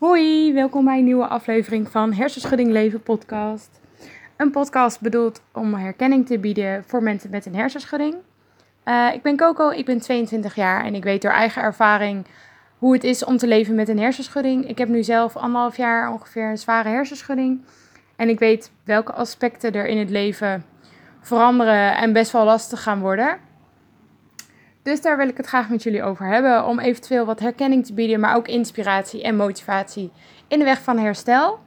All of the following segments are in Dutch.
Hoi, welkom bij een nieuwe aflevering van Hersenschudding Leven podcast. Een podcast bedoeld om herkenning te bieden voor mensen met een hersenschudding. Uh, ik ben Coco, ik ben 22 jaar en ik weet door eigen ervaring hoe het is om te leven met een hersenschudding. Ik heb nu zelf anderhalf jaar ongeveer een zware hersenschudding. En ik weet welke aspecten er in het leven veranderen en best wel lastig gaan worden. Dus daar wil ik het graag met jullie over hebben. Om eventueel wat herkenning te bieden, maar ook inspiratie en motivatie in de weg van herstel.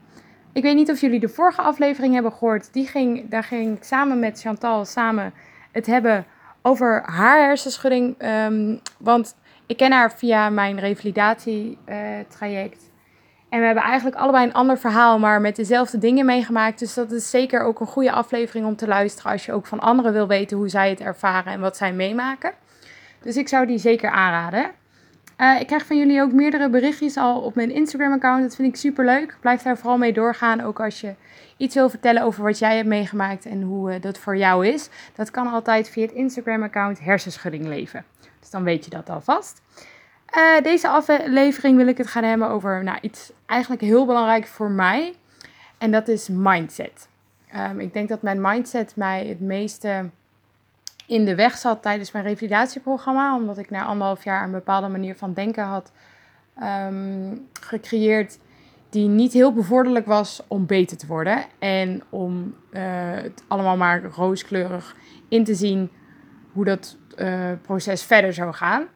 Ik weet niet of jullie de vorige aflevering hebben gehoord. Die ging, daar ging ik samen met Chantal samen het hebben over haar hersenschudding. Um, want ik ken haar via mijn revalidatietraject. En we hebben eigenlijk allebei een ander verhaal, maar met dezelfde dingen meegemaakt. Dus dat is zeker ook een goede aflevering om te luisteren als je ook van anderen wil weten hoe zij het ervaren en wat zij meemaken. Dus ik zou die zeker aanraden. Uh, ik krijg van jullie ook meerdere berichtjes al op mijn Instagram-account. Dat vind ik super leuk. Blijf daar vooral mee doorgaan. Ook als je iets wil vertellen over wat jij hebt meegemaakt en hoe uh, dat voor jou is. Dat kan altijd via het Instagram-account Hersenschudding Leven. Dus dan weet je dat alvast. Uh, deze aflevering wil ik het gaan hebben over nou, iets eigenlijk heel belangrijk voor mij. En dat is mindset. Um, ik denk dat mijn mindset mij het meeste in de weg zat tijdens mijn revalidatieprogramma. Omdat ik na anderhalf jaar een bepaalde manier van denken had um, gecreëerd. Die niet heel bevorderlijk was om beter te worden. En om uh, het allemaal maar rooskleurig in te zien hoe dat uh, proces verder zou gaan.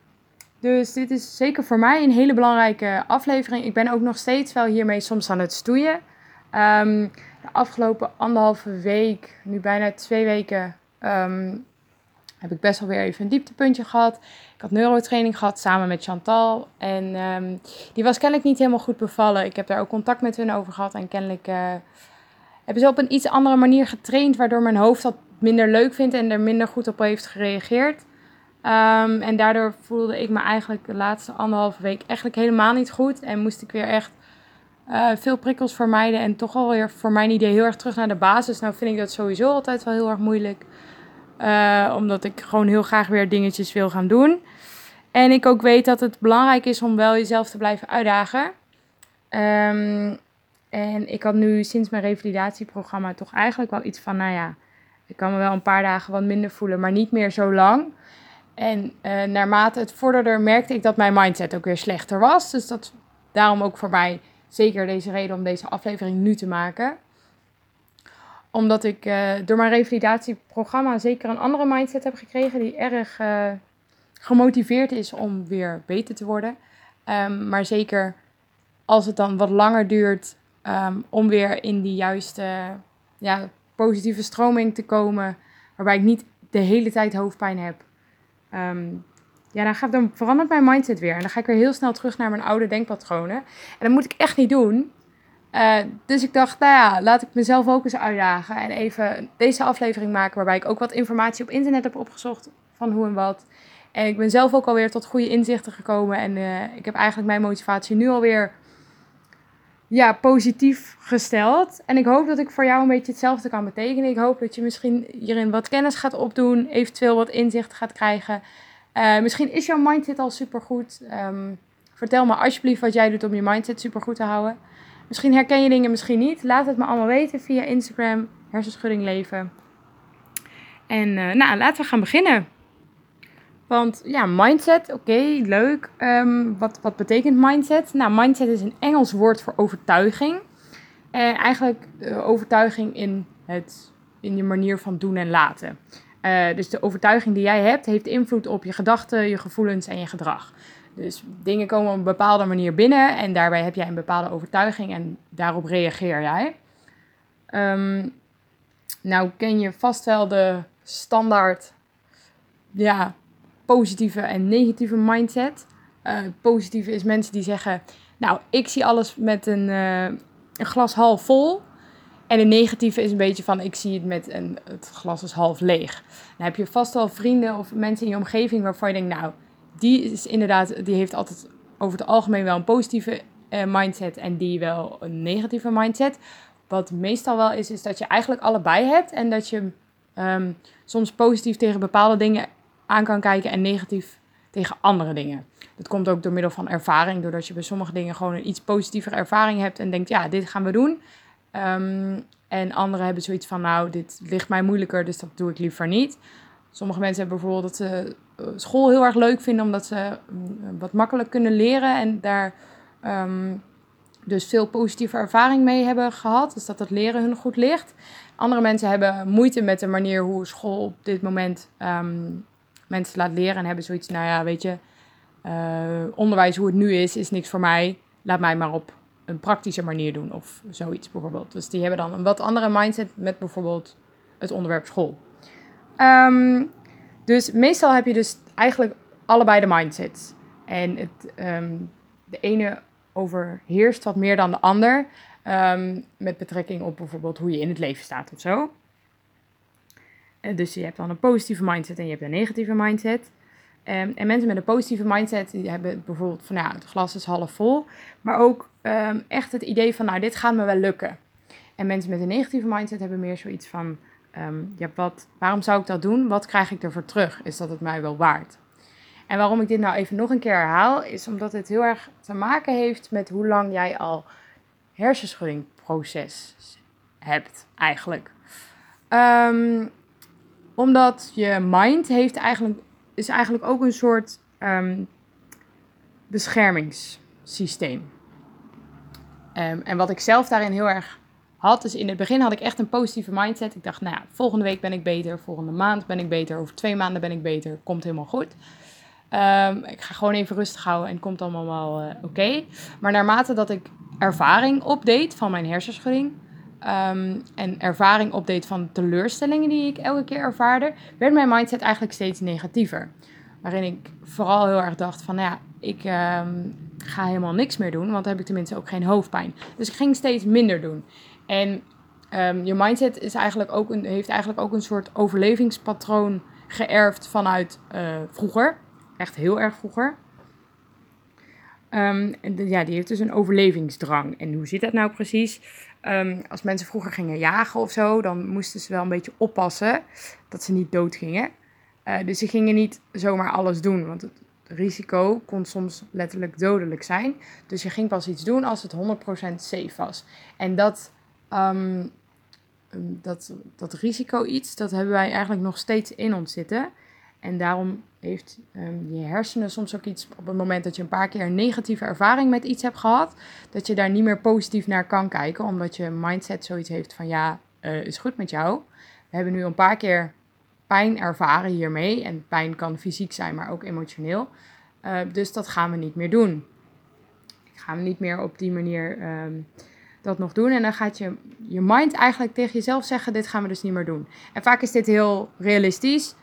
Dus dit is zeker voor mij een hele belangrijke aflevering. Ik ben ook nog steeds wel hiermee soms aan het stoeien. Um, de afgelopen anderhalve week, nu bijna twee weken, um, heb ik best wel weer even een dieptepuntje gehad. Ik had neurotraining gehad samen met Chantal. En um, die was kennelijk niet helemaal goed bevallen. Ik heb daar ook contact met hun over gehad. En kennelijk uh, hebben ze op een iets andere manier getraind. Waardoor mijn hoofd dat minder leuk vindt en er minder goed op heeft gereageerd. Um, en daardoor voelde ik me eigenlijk de laatste anderhalve week eigenlijk helemaal niet goed. En moest ik weer echt uh, veel prikkels vermijden. En toch alweer voor mijn idee heel erg terug naar de basis. Nou vind ik dat sowieso altijd wel heel erg moeilijk. Uh, omdat ik gewoon heel graag weer dingetjes wil gaan doen. En ik ook weet dat het belangrijk is om wel jezelf te blijven uitdagen. Um, en ik had nu sinds mijn revalidatieprogramma toch eigenlijk wel iets van, nou ja, ik kan me wel een paar dagen wat minder voelen, maar niet meer zo lang. En uh, naarmate het vorderde merkte ik dat mijn mindset ook weer slechter was. Dus dat daarom ook voor mij zeker deze reden om deze aflevering nu te maken omdat ik uh, door mijn revalidatieprogramma zeker een andere mindset heb gekregen. Die erg uh, gemotiveerd is om weer beter te worden. Um, maar zeker als het dan wat langer duurt um, om weer in die juiste ja, positieve stroming te komen. Waarbij ik niet de hele tijd hoofdpijn heb. Um, ja, dan, dan verandert mijn mindset weer. En dan ga ik weer heel snel terug naar mijn oude denkpatronen. En dat moet ik echt niet doen. Uh, dus ik dacht, nou ja, laat ik mezelf ook eens uitdagen en even deze aflevering maken waarbij ik ook wat informatie op internet heb opgezocht van hoe en wat. En ik ben zelf ook alweer tot goede inzichten gekomen en uh, ik heb eigenlijk mijn motivatie nu alweer ja, positief gesteld. En ik hoop dat ik voor jou een beetje hetzelfde kan betekenen. Ik hoop dat je misschien hierin wat kennis gaat opdoen, eventueel wat inzicht gaat krijgen. Uh, misschien is jouw mindset al supergoed. Um, vertel me alsjeblieft wat jij doet om je mindset supergoed te houden. Misschien herken je dingen, misschien niet. Laat het me allemaal weten via Instagram, hersenschudding leven. En uh, nou, laten we gaan beginnen. Want ja, mindset, oké, leuk. Um, wat, wat betekent mindset? Nou, mindset is een Engels woord voor overtuiging. En eigenlijk uh, overtuiging in, het, in je manier van doen en laten. Dus de overtuiging die jij hebt, heeft invloed op je gedachten, je gevoelens en je gedrag. Dus dingen komen op een bepaalde manier binnen en daarbij heb jij een bepaalde overtuiging en daarop reageer jij. Um, nou ken je vast wel de standaard ja, positieve en negatieve mindset. Uh, positieve is mensen die zeggen, nou ik zie alles met een, uh, een glas half vol. En de negatieve is een beetje van, ik zie het met een, het glas is half leeg. Dan heb je vast wel vrienden of mensen in je omgeving waarvan je denkt, nou die is inderdaad, die heeft altijd over het algemeen wel een positieve uh, mindset en die wel een negatieve mindset. Wat meestal wel is, is dat je eigenlijk allebei hebt en dat je um, soms positief tegen bepaalde dingen aan kan kijken en negatief tegen andere dingen. Dat komt ook door middel van ervaring, doordat je bij sommige dingen gewoon een iets positievere ervaring hebt en denkt, ja, dit gaan we doen. Ehm, en anderen hebben zoiets van, nou, dit ligt mij moeilijker, dus dat doe ik liever niet. Sommige mensen hebben bijvoorbeeld ze eh, school heel erg leuk vinden, omdat ze mm, wat makkelijk kunnen leren en daar ehm, dus veel positieve ervaring mee hebben gehad. Dus dat het leren hun goed ligt. Andere mensen hebben moeite met de manier hoe school op dit moment ehm, mensen laat leren en hebben zoiets, nou ja, weet je, uh, onderwijs hoe het nu is, is niks voor mij. Laat mij maar op een praktische manier doen of zoiets bijvoorbeeld. Dus die hebben dan een wat andere mindset met bijvoorbeeld het onderwerp school. Ehm, dus meestal heb je dus eigenlijk allebei de mindsets. En het, ehm, de ene overheerst wat meer dan de ander. Um, met betrekking op bijvoorbeeld hoe je in het leven staat of zo. dus je hebt dan een positieve mindset en je hebt een negatieve mindset. Um, en mensen met een positieve mindset, die hebben bijvoorbeeld van ja, het glas is half vol. Maar ook echt het idee van nou, dit gaat me wel lukken. En mensen met een negatieve mindset hebben meer zoiets van ja, wat, waarom zou ik dat doen? Wat krijg ik ervoor terug? Is dat het mij wel waard? En waarom ik dit nou even nog een keer herhaal, is omdat het heel erg te maken heeft met hoe lang jij al hersenschuddingproces hebt, eigenlijk. Um, omdat je mind heeft eigenlijk, is eigenlijk ook een soort um, beschermingssysteem. Um, en wat ik zelf daarin heel erg had, dus in het begin had ik echt een positieve mindset. Ik dacht, nou ja, volgende week ben ik beter, volgende maand ben ik beter, over twee maanden ben ik beter, komt helemaal goed. Um, ik ga gewoon even rustig houden en komt allemaal wel uh, oké. Maar naarmate dat ik ervaring opdeed van mijn hersenschudding. Um, en ervaring opdeed van teleurstellingen die ik elke keer ervaarde, werd mijn mindset eigenlijk steeds negatiever. Waarin ik vooral heel erg dacht van, nou ja, ik um, ga helemaal niks meer doen, want dan heb ik tenminste ook geen hoofdpijn. Dus ik ging steeds minder doen. En um, je mindset is eigenlijk ook een, heeft eigenlijk ook een soort overlevingspatroon geërfd vanuit uh, vroeger. Echt heel erg vroeger. Um, ja, die heeft dus een overlevingsdrang. En hoe zit dat nou precies? Um, als mensen vroeger gingen jagen of zo, dan moesten ze wel een beetje oppassen dat ze niet dood gingen. Uh, dus ze gingen niet zomaar alles doen, want het risico kon soms letterlijk dodelijk zijn. Dus je ging pas iets doen als het 100% safe was. En dat, um, dat, dat risico iets, dat hebben wij eigenlijk nog steeds in ons zitten. En daarom heeft um, je hersenen soms ook iets op het moment dat je een paar keer een negatieve ervaring met iets hebt gehad, dat je daar niet meer positief naar kan kijken, omdat je mindset zoiets heeft van ja, uh, is goed met jou. We hebben nu een paar keer pijn ervaren hiermee. En pijn kan fysiek zijn, maar ook emotioneel. Uh, dus dat gaan we niet meer doen. Gaan we niet meer op die manier um, dat nog doen. En dan gaat je, je mind eigenlijk tegen jezelf zeggen: Dit gaan we dus niet meer doen. En vaak is dit heel realistisch.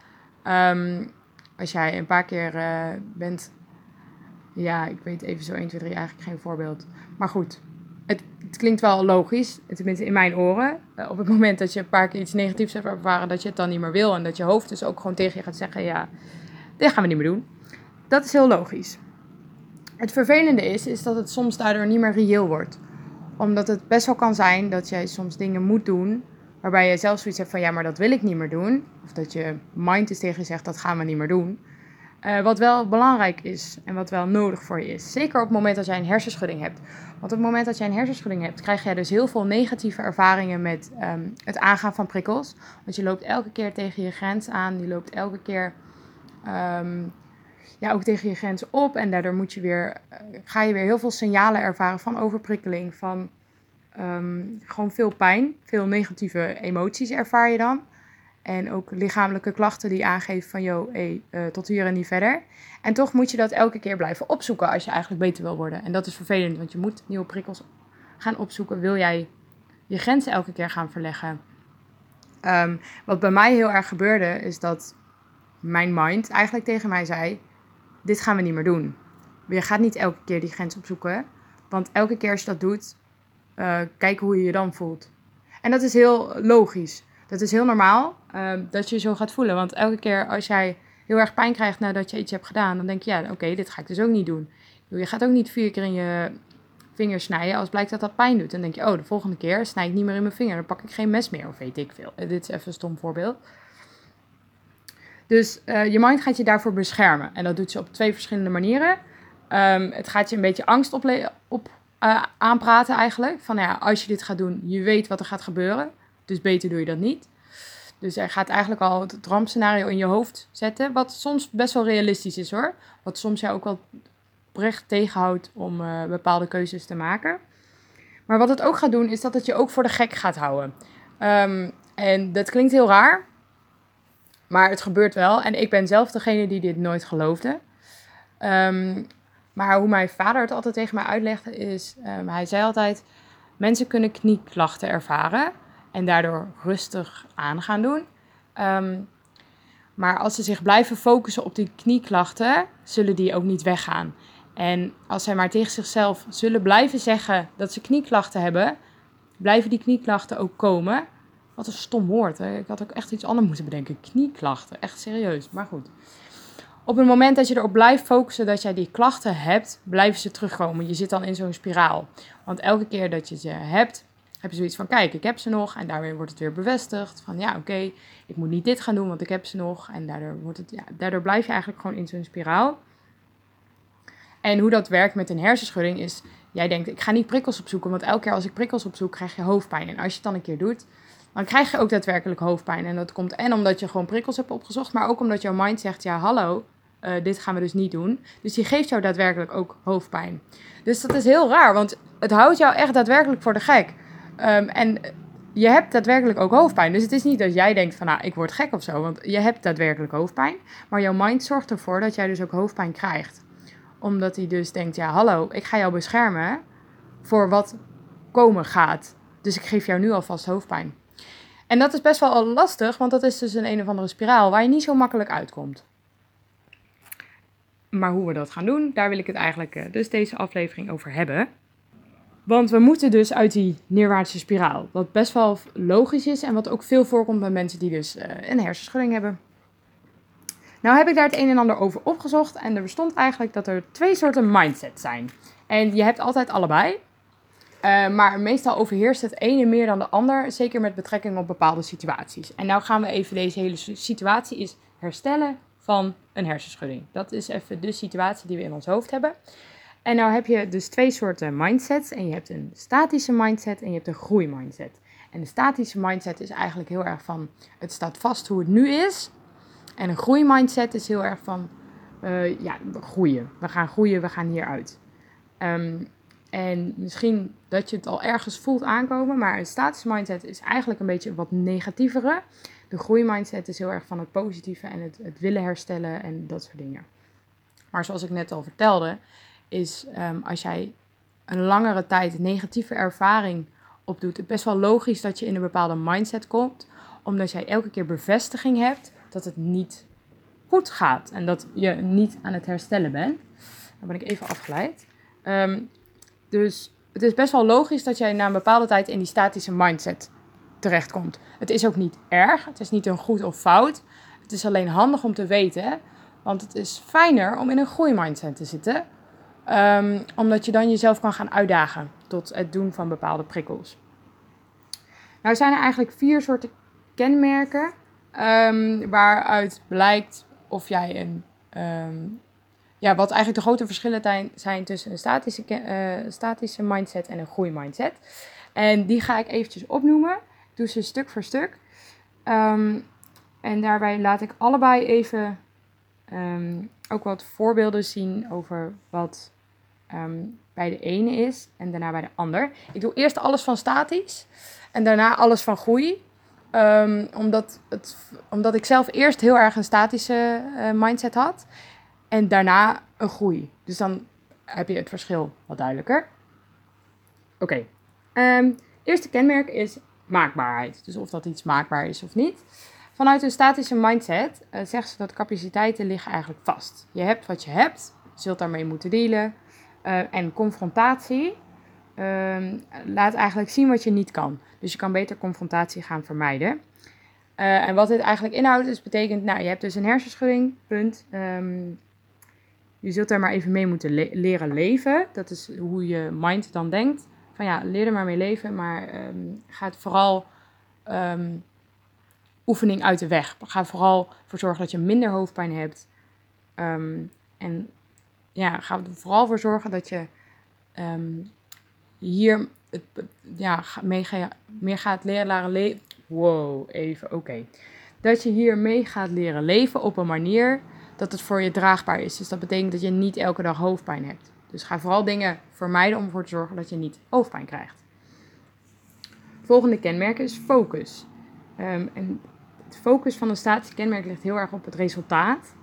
Um, als jij een paar keer uh, bent. Ja, ik weet even zo 1, 2, 3 eigenlijk geen voorbeeld. Maar goed, het, het klinkt wel logisch, tenminste in mijn oren. Uh, op het moment dat je een paar keer iets negatiefs hebt ervaren, dat je het dan niet meer wil. En dat je hoofd dus ook gewoon tegen je gaat zeggen: Ja, dit gaan we niet meer doen. Dat is heel logisch. Het vervelende is, is dat het soms daardoor niet meer reëel wordt. Omdat het best wel kan zijn dat jij soms dingen moet doen waarbij je zelf zoiets hebt van ja, maar dat wil ik niet meer doen. Of dat je mind is tegen je zegt dat gaan we niet meer doen. Uh, wat wel belangrijk is en wat wel nodig voor je is. Zeker op het moment dat jij een hersenschudding hebt. Want op het moment dat jij een hersenschudding hebt, krijg jij dus heel veel negatieve ervaringen met um, het aangaan van prikkels. Want je loopt elke keer tegen je grens aan. Je loopt elke keer um, ja, ook tegen je grens op. En daardoor moet je weer, uh, ga je weer heel veel signalen ervaren van overprikkeling, van um, gewoon veel pijn, veel negatieve emoties ervaar je dan. En ook lichamelijke klachten die aangeven van, joh, uh, tot hier en niet verder. En toch moet je dat elke keer blijven opzoeken als je eigenlijk beter wil worden. En dat is vervelend, want je moet nieuwe prikkels gaan opzoeken. Wil jij je grenzen elke keer gaan verleggen? Um, wat bij mij heel erg gebeurde, is dat mijn mind eigenlijk tegen mij zei: Dit gaan we niet meer doen. Je gaat niet elke keer die grens opzoeken. Want elke keer als je dat doet, uh, kijken hoe je je dan voelt. En dat is heel logisch. Dat is heel normaal uh, dat je je zo gaat voelen. Want elke keer als jij heel erg pijn krijgt nadat je iets hebt gedaan, dan denk je, ja, oké, dit ga ik dus ook niet doen. Je gaat ook niet vier keer in je vinger snijden als blijkt dat dat pijn doet. Dan denk je, oh, de volgende keer snij ik niet meer in mijn vinger. Dan pak ik geen mes meer, of weet ik veel. Dit is even een stom voorbeeld. Dus uh, je mind gaat je daarvoor beschermen. En dat doet ze op twee verschillende manieren. Um, het gaat je een beetje angst op, op uh, aanpraten eigenlijk. Van ja, als je dit gaat doen, je weet wat er gaat gebeuren. Dus beter doe je dat niet. Dus hij gaat eigenlijk al het rampscenario in je hoofd zetten. Wat soms best wel realistisch is hoor. Wat soms jou ook wel recht tegenhoudt om uh, bepaalde keuzes te maken. Maar wat het ook gaat doen, is dat het je ook voor de gek gaat houden. Um, en dat klinkt heel raar. Maar het gebeurt wel. En ik ben zelf degene die dit nooit geloofde. Um, maar hoe mijn vader het altijd tegen mij uitlegde is... Um, hij zei altijd... Mensen kunnen knieklachten ervaren. En daardoor rustig aan gaan doen. Um, maar als ze zich blijven focussen op die knieklachten... zullen die ook niet weggaan. En als zij maar tegen zichzelf zullen blijven zeggen dat ze knieklachten hebben... blijven die knieklachten ook komen... Wat een stom woord. Hè? Ik had ook echt iets anders moeten bedenken. Knieklachten. Echt serieus. Maar goed. Op het moment dat je erop blijft focussen dat jij die klachten hebt, blijven ze terugkomen. Je zit dan in zo'n spiraal. Want elke keer dat je ze hebt, heb je zoiets van: kijk, ik heb ze nog. En daarmee wordt het weer bevestigd. Van ja, oké, ik moet niet dit gaan doen, want ik heb ze nog. En daardoor, wordt het, ja, daardoor blijf je eigenlijk gewoon in zo'n spiraal. En hoe dat werkt met een hersenschudding is: jij denkt, ik ga niet prikkels opzoeken. Want elke keer als ik prikkels opzoek, krijg je hoofdpijn. En als je het dan een keer doet, dan krijg je ook daadwerkelijk hoofdpijn. En dat komt en omdat je gewoon prikkels hebt opgezocht, maar ook omdat jouw mind zegt: ja, hallo, uh, dit gaan we dus niet doen. Dus die geeft jou daadwerkelijk ook hoofdpijn. Dus dat is heel raar, want het houdt jou echt daadwerkelijk voor de gek. Um, en je hebt daadwerkelijk ook hoofdpijn. Dus het is niet dat jij denkt van, nou, ik word gek of zo. Want je hebt daadwerkelijk hoofdpijn. Maar jouw mind zorgt ervoor dat jij dus ook hoofdpijn krijgt. Omdat hij dus denkt, ja, hallo, ik ga jou beschermen voor wat komen gaat. Dus ik geef jou nu alvast hoofdpijn. En dat is best wel lastig, want dat is dus een een of andere spiraal waar je niet zo makkelijk uitkomt. Maar hoe we dat gaan doen, daar wil ik het eigenlijk uh, dus deze aflevering over hebben. Want we moeten dus uit die neerwaartse spiraal. Wat best wel logisch is en wat ook veel voorkomt bij mensen die dus uh, een hersenschudding hebben. Nou heb ik daar het een en ander over opgezocht en er bestond eigenlijk dat er twee soorten mindset zijn. En je hebt altijd allebei. Uh, maar meestal overheerst het ene meer dan de ander, zeker met betrekking op bepaalde situaties. En nou gaan we even deze hele situatie is herstellen van een hersenschudding. Dat is even de situatie die we in ons hoofd hebben. En nou heb je dus twee soorten mindsets. En je hebt een statische mindset en je hebt een groeimindset. En de statische mindset is eigenlijk heel erg van het staat vast hoe het nu is. En een groeimindset is heel erg van uh, ja, groeien. We gaan groeien, we gaan hieruit. Um, en misschien dat je het al ergens voelt aankomen, maar een statische mindset is eigenlijk een beetje wat negatievere. De groeimindset is heel erg van het positieve en het, het willen herstellen en dat soort dingen. Maar zoals ik net al vertelde, is um, als jij een langere tijd negatieve ervaring opdoet, het best wel logisch dat je in een bepaalde mindset komt, omdat jij elke keer bevestiging hebt dat het niet goed gaat en dat je niet aan het herstellen bent. Dan ben ik even afgeleid. Um, dus het is best wel logisch dat jij na een bepaalde tijd in die statische mindset terechtkomt. Het is ook niet erg, het is niet een goed of fout. Het is alleen handig om te weten, want het is fijner om in een groeimindset te zitten. Um, omdat je dan jezelf kan gaan uitdagen tot het doen van bepaalde prikkels. Nou zijn er eigenlijk vier soorten kenmerken um, waaruit blijkt of jij een um, ja, wat eigenlijk de grote verschillen zijn tussen een statische, uh, statische mindset en een groeimindset. En die ga ik eventjes opnoemen. Doe ze stuk voor stuk. Um, en daarbij laat ik allebei even um, ook wat voorbeelden zien over wat um, bij de ene is en daarna bij de ander. Ik doe eerst alles van statisch en daarna alles van groei. Omdat, het, omdat ik zelf eerst heel erg een statische uh, mindset had. En daarna een groei. Dus dan heb je het verschil wat duidelijker. Oké. Ehm, eerste kenmerk is maakbaarheid. Dus of dat iets maakbaar is of niet. Vanuit een statische mindset uh, zegt ze dat capaciteiten liggen eigenlijk vast. Je hebt wat je hebt, je zult daarmee moeten dealen. Uh, en confrontatie uh, laat eigenlijk zien wat je niet kan. Dus je kan beter confrontatie gaan vermijden. Uh, en wat dit eigenlijk inhoudt, is betekent, nou, je hebt dus een hersenschudding, punt. Um, je zult daar maar even mee moeten leren leven. Dat is hoe je mind dan denkt. Van ja, leer er maar mee leven, maar um, ga het vooral um, oefening uit de weg. Ga vooral voor zorgen dat je minder hoofdpijn hebt. Ehm, en ja, ga er vooral voor zorgen dat je ehm, hier het, ja, mee meer gaat leren leven. Wow, even, oké. Dat je hier mee gaat leren leven op een manier dat het voor je draagbaar is. Dus dat betekent dat je niet elke dag hoofdpijn hebt. Dus ga vooral dingen vermijden om ervoor te zorgen dat je niet hoofdpijn krijgt. Volgende kenmerk is focus. Um, en het focus van een statisch kenmerk ligt heel erg op het resultaat.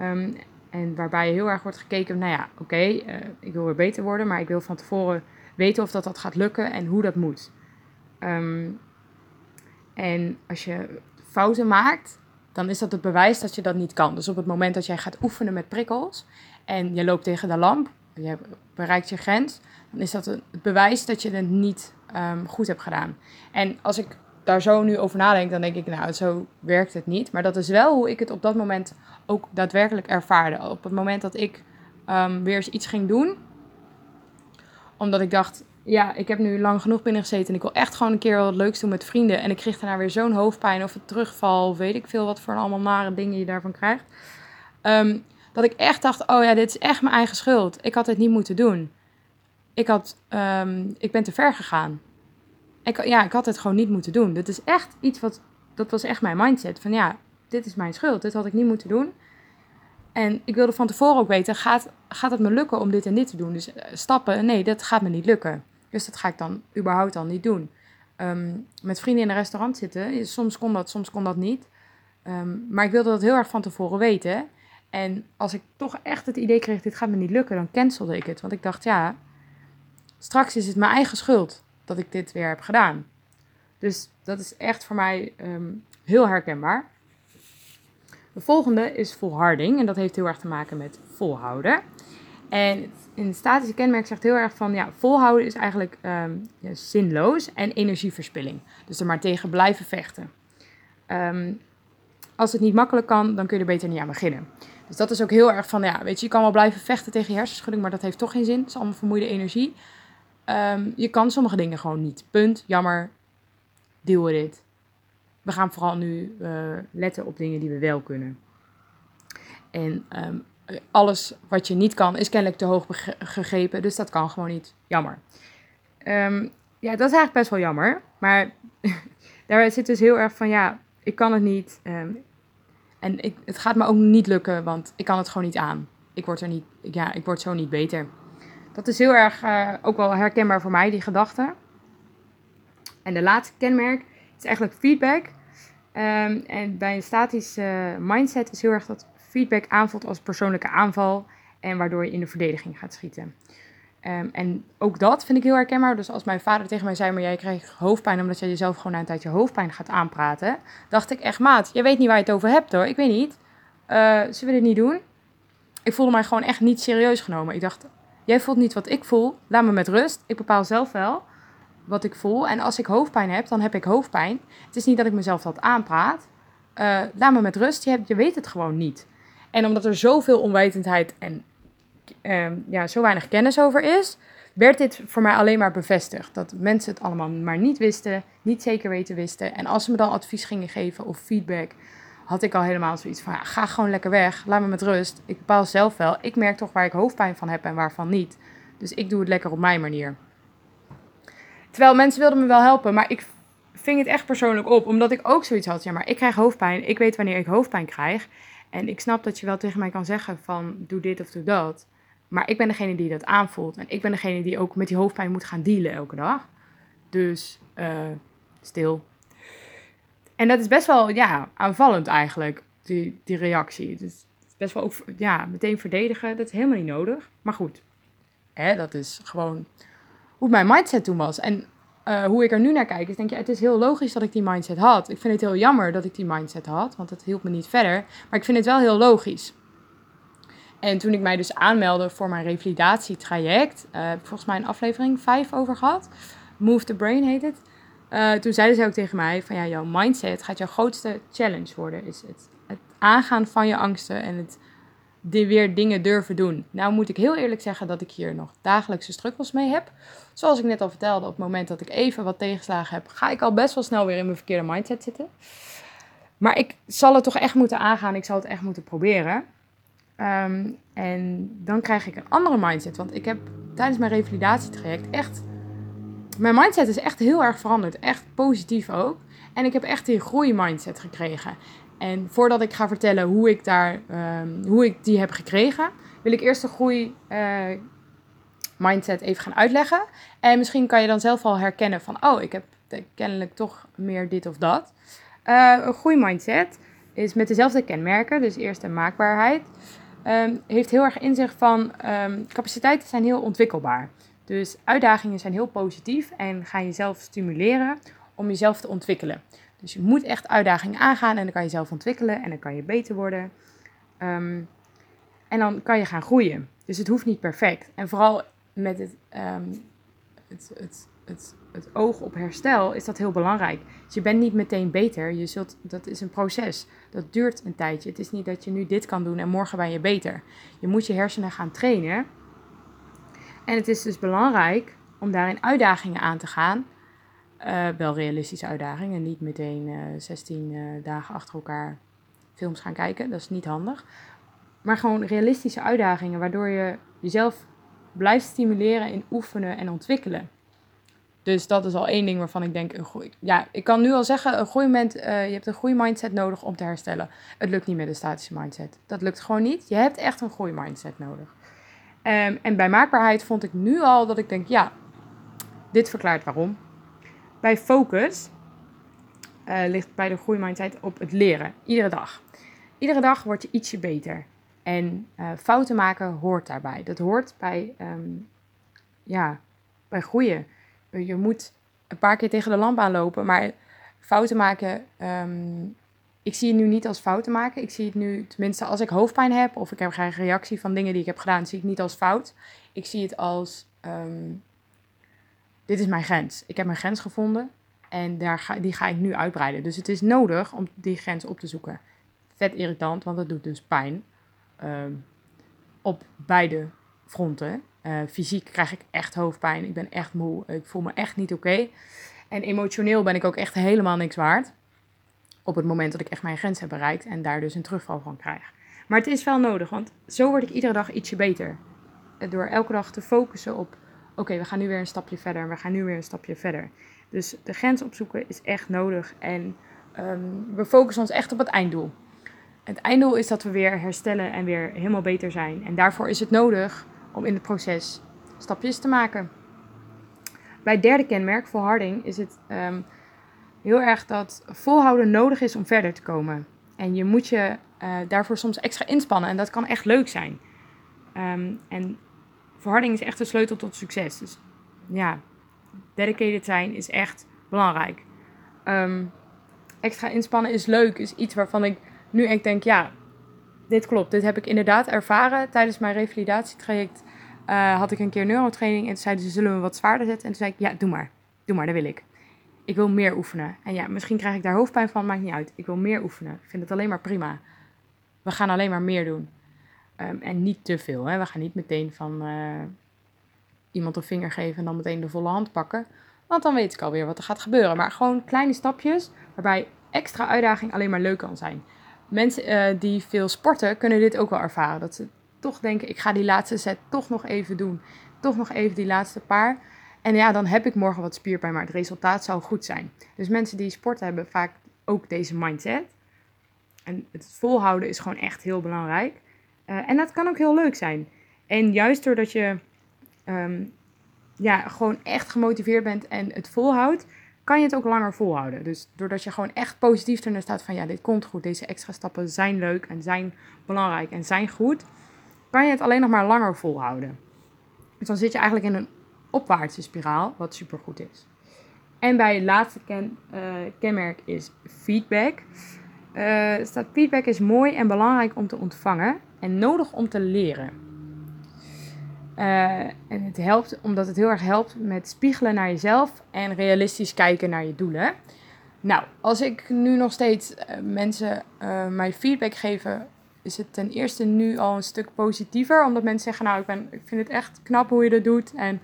Um, en waarbij heel erg wordt gekeken, nou ja, oké, eh, ik wil weer beter worden, maar ik wil van tevoren weten of dat, dat gaat lukken en hoe dat moet. Um, en als je fouten maakt, dan is dat het bewijs dat je dat niet kan. Dus op het moment dat jij gaat oefenen met prikkels en je loopt tegen de lamp, je bereikt je grens, dan is dat het bewijs dat je het niet um, goed hebt gedaan. En als ik daar zo nu over nadenk, dan denk ik, nou, zo werkt het niet. Maar dat is wel hoe ik het op dat moment ook daadwerkelijk ervaarde. Op het moment dat ik um, weer eens iets ging doen, omdat ik dacht, ja, ik heb nu lang genoeg binnen gezeten en ik wil echt gewoon een keer wat leuks doen met vrienden. En ik kreeg daarna weer zo'n hoofdpijn of een terugval, weet ik veel wat voor allemaal nare dingen je daarvan krijgt. Um, dat ik echt dacht, oh ja, dit is echt mijn eigen schuld. Ik had het niet moeten doen. Ik, had, um, ik ben te ver gegaan. Ik, ja, ik had het gewoon niet moeten doen. Dit is echt iets wat, dat was echt mijn mindset. Van ja, dit is mijn schuld. Dit had ik niet moeten doen. En ik wilde van tevoren ook weten, gaat, gaat het me lukken om dit en dit te doen? Dus eh, stappen, nee, dat gaat me niet lukken. Dus dat ga ik dan überhaupt dan niet doen. Um, met vrienden in een restaurant zitten, soms kon dat, soms kon dat niet. Um, maar ik wilde dat heel erg van tevoren weten. En als ik toch echt het idee kreeg, dit gaat me niet lukken, dan cancelde ik het. Want ik dacht, ja, straks is het mijn eigen schuld dat ik dit weer heb gedaan. Dus dat is echt voor mij um, heel herkenbaar. De volgende is volharding. En dat heeft heel erg te maken met volhouden. En in het statische kenmerk zegt heel erg van, ja, volhouden is eigenlijk ja, zinloos en energieverspilling. Dus er maar tegen blijven vechten. Um, als het niet makkelijk kan, dan kun je er beter niet aan beginnen. Dus dat is ook heel erg van, ja, weet je, je kan wel blijven vechten tegen hersenschudding, maar dat heeft toch geen zin. Het is allemaal vermoeide energie. Um, je kan sommige dingen gewoon niet. Punt, jammer, deal with it. We gaan vooral nu uh, letten op dingen die we wel kunnen. En um, alles wat je niet kan, is kennelijk te hoog gegrepen. Dus dat kan gewoon niet. Jammer. Um, ja, dat is eigenlijk best wel jammer. Maar daar zit dus heel erg van, ja, ik kan het niet. Um, en ik, het gaat me ook niet lukken, want ik kan het gewoon niet aan. Ik word er niet, ja, ik word zo niet beter. Dat is heel erg uh, ook wel herkenbaar voor mij, die gedachte. En de laatste kenmerk is eigenlijk feedback. Um, en bij een statische mindset is heel erg dat feedback aanvoelt als persoonlijke aanval en waardoor je in de verdediging gaat schieten. Um, en ook dat vind ik heel herkenbaar. Dus als mijn vader tegen mij zei, maar jij krijgt hoofdpijn omdat jij jezelf gewoon na een tijdje hoofdpijn gaat aanpraten, dacht ik echt, maat, jij weet niet waar je het over hebt hoor. Ik weet niet. Zullen we dit niet doen? Ik voelde mij gewoon echt niet serieus genomen. Ik dacht, jij voelt niet wat ik voel, laat me met rust. Ik bepaal zelf wel wat ik voel. En als ik hoofdpijn heb, dan heb ik hoofdpijn. Het is niet dat ik mezelf dat aanpraat. Uh, laat me met rust, je, je weet het gewoon niet. En omdat er zoveel onwetendheid en um, ja, zo weinig kennis over is, werd dit voor mij alleen maar bevestigd. Dat mensen het allemaal maar niet wisten, niet zeker weten wisten. En als ze me dan advies gingen geven of feedback, had ik al helemaal zoiets van, ja, ga gewoon lekker weg, laat me met rust. Ik bepaal zelf wel. Ik merk toch waar ik hoofdpijn van heb en waarvan niet. Dus ik doe het lekker op mijn manier. Terwijl mensen wilden me wel helpen, maar ik ving het echt persoonlijk op, omdat ik ook zoiets had. Ja, maar ik krijg hoofdpijn. Ik weet wanneer ik hoofdpijn krijg. En ik snap dat je wel tegen mij kan zeggen van doe dit of doe dat. Maar ik ben degene die dat aanvoelt. En ik ben degene die ook met die hoofdpijn moet gaan dealen elke dag. Dus uh, stil. En dat is best wel ja, aanvallend eigenlijk, die, die reactie. Is best wel ook ja, meteen verdedigen. Dat is helemaal niet nodig. Maar goed, hè, dat is gewoon hoe mijn mindset toen was. En uh, hoe ik er nu naar kijk, is denk je, het is heel logisch dat ik die mindset had. Ik vind het heel jammer dat ik die mindset had, want het hielp me niet verder. Maar ik vind het wel heel logisch. En toen ik mij dus aanmeldde voor mijn revalidatietraject, uh, heb ik volgens mij een aflevering 5 over gehad. Move the Brain heet het. Uh, toen zeiden ze ook tegen mij van ja, jouw mindset gaat jouw grootste challenge worden. Is het, het aangaan van je angsten en het die weer dingen durven doen. Nou moet ik heel eerlijk zeggen dat ik hier nog dagelijkse struggles mee heb. Zoals ik net al vertelde, op het moment dat ik even wat tegenslagen heb, ga ik al best wel snel weer in mijn verkeerde mindset zitten. Maar ik zal het toch echt moeten aangaan. Ik zal het echt moeten proberen. Ehm, en dan krijg ik een andere mindset. Want ik heb tijdens mijn revalidatietraject echt. Mijn mindset is echt heel erg veranderd. Echt positief ook. En ik heb echt die groeimindset gekregen. En voordat ik ga vertellen hoe ik, daar, ehm, hoe ik die heb gekregen, wil ik eerst de groei uh, mindset even gaan uitleggen. En misschien kan je dan zelf al herkennen van, oh, ik heb kennelijk toch meer dit of dat. Uh, een groeimindset is met dezelfde kenmerken, dus eerst de maakbaarheid. Um, heeft heel erg inzicht van um, capaciteiten zijn heel ontwikkelbaar. Dus uitdagingen zijn heel positief en gaan jezelf stimuleren om jezelf te ontwikkelen. Dus je moet echt uitdagingen aangaan en dan kan je zelf ontwikkelen en dan kan je beter worden. Um, en dan kan je gaan groeien. Dus het hoeft niet perfect. En vooral met het, het, het, het, het oog op herstel is dat heel belangrijk. Dus je bent niet meteen beter. Je zult, dat is een proces. Dat duurt een tijdje. Het is niet dat je nu dit kan doen en morgen ben je beter. Je moet je hersenen gaan trainen. En het is dus belangrijk om daarin uitdagingen aan te gaan. Uh, wel realistische uitdagingen. Niet meteen uh, 16 uh, dagen achter elkaar films gaan kijken. Dat is niet handig. Maar gewoon realistische uitdagingen waardoor je jezelf blijft stimuleren in oefenen en ontwikkelen. Dus dat is al één ding waarvan ik denk, een groei, ja, ik kan nu al zeggen, een groeimindset, uh, je hebt een groeimindset nodig om te herstellen. Het lukt niet met een statische mindset. Dat lukt gewoon niet. Je hebt echt een groeimindset nodig. Um, en bij maakbaarheid vond ik nu al dat ik denk, ja, dit verklaart waarom. Bij focus uh, ligt bij de groeimindset op het leren, iedere dag. Iedere dag word je ietsje beter. En uh, fouten maken hoort daarbij. Dat hoort bij, um, ja, bij groeien. Je moet een paar keer tegen de lamp aanlopen, maar fouten maken. Um, ik zie het nu niet als fouten maken. Ik zie het nu, tenminste, als ik hoofdpijn heb of ik heb geen reactie van dingen die ik heb gedaan, zie ik het niet als fout. Ik zie het als: um, dit is mijn grens. Ik heb mijn grens gevonden en daar ga, die ga ik nu uitbreiden. Dus het is nodig om die grens op te zoeken. Vet irritant, want dat doet dus pijn. Um, op beide fronten. Uh, fysiek krijg ik echt hoofdpijn. Ik ben echt moe. Ik voel me echt niet oké. En emotioneel ben ik ook echt helemaal niks waard. Op het moment dat ik echt mijn grens heb bereikt en daar dus een terugval van krijg. Maar het is wel nodig, want zo word ik iedere dag ietsje beter. Door elke dag te focussen op: okay, we gaan nu weer een stapje verder en we gaan nu weer een stapje verder. Dus de grens opzoeken is echt nodig. En um, we focussen ons echt op het einddoel. Het einddoel is dat we weer herstellen en weer helemaal beter zijn. En daarvoor is het nodig om in het proces stapjes te maken. Bij het derde kenmerk, volharding, is het um, heel erg dat volhouden nodig is om verder te komen. En je moet je uh, daarvoor soms extra inspannen en dat kan echt leuk zijn. Um, en volharding is echt de sleutel tot succes. Dus ja, dedicated zijn is echt belangrijk. Um, extra inspannen is leuk, is iets waarvan ik nu ik denk, ja, dit klopt. Dit heb ik inderdaad ervaren. Tijdens mijn revalidatietraject uh, had ik een keer neurotraining. En toen zeiden ze, zullen we wat zwaarder zetten? En toen zei ik, ja, doe maar. Doe maar, dat wil ik. Ik wil meer oefenen. En ja, misschien krijg ik daar hoofdpijn van, maakt niet uit. Ik wil meer oefenen. Ik vind het alleen maar prima. We gaan alleen maar meer doen. Um, en niet te veel. Hè. We gaan niet meteen van uh, iemand een vinger geven en dan meteen de volle hand pakken. Want dan weet ik alweer wat er gaat gebeuren. Maar gewoon kleine stapjes waarbij extra uitdaging alleen maar leuk kan zijn mensen uh, die veel sporten kunnen dit ook wel ervaren. Dat ze toch denken, ik ga die laatste set toch nog even doen. Toch nog even die laatste paar. En ja, dan heb ik morgen wat spierpijn, maar het resultaat zal goed zijn. Dus mensen die sport hebben vaak ook deze mindset. En het volhouden is gewoon echt heel belangrijk. Uh, en dat kan ook heel leuk zijn. En juist doordat je um, ja, gewoon echt gemotiveerd bent en het volhoudt, kan je het ook langer volhouden. Dus doordat je gewoon echt positief erin staat van ja, dit komt goed, deze extra stappen zijn leuk en zijn belangrijk en zijn goed, kan je het alleen nog maar langer volhouden. Dus dan zit je eigenlijk in een opwaartse spiraal, wat super goed is. En bij het laatste ken, uh, kenmerk is feedback. Uh, staat feedback is mooi en belangrijk om te ontvangen en nodig om te leren. Uh, en het helpt omdat het heel erg helpt met spiegelen naar jezelf en realistisch kijken naar je doelen. Nou, als ik nu nog steeds uh, mensen uh, mij feedback geven, is het ten eerste nu al een stuk positiever. Omdat mensen zeggen, nou, ik, ben, ik vind het echt knap hoe je dat doet. En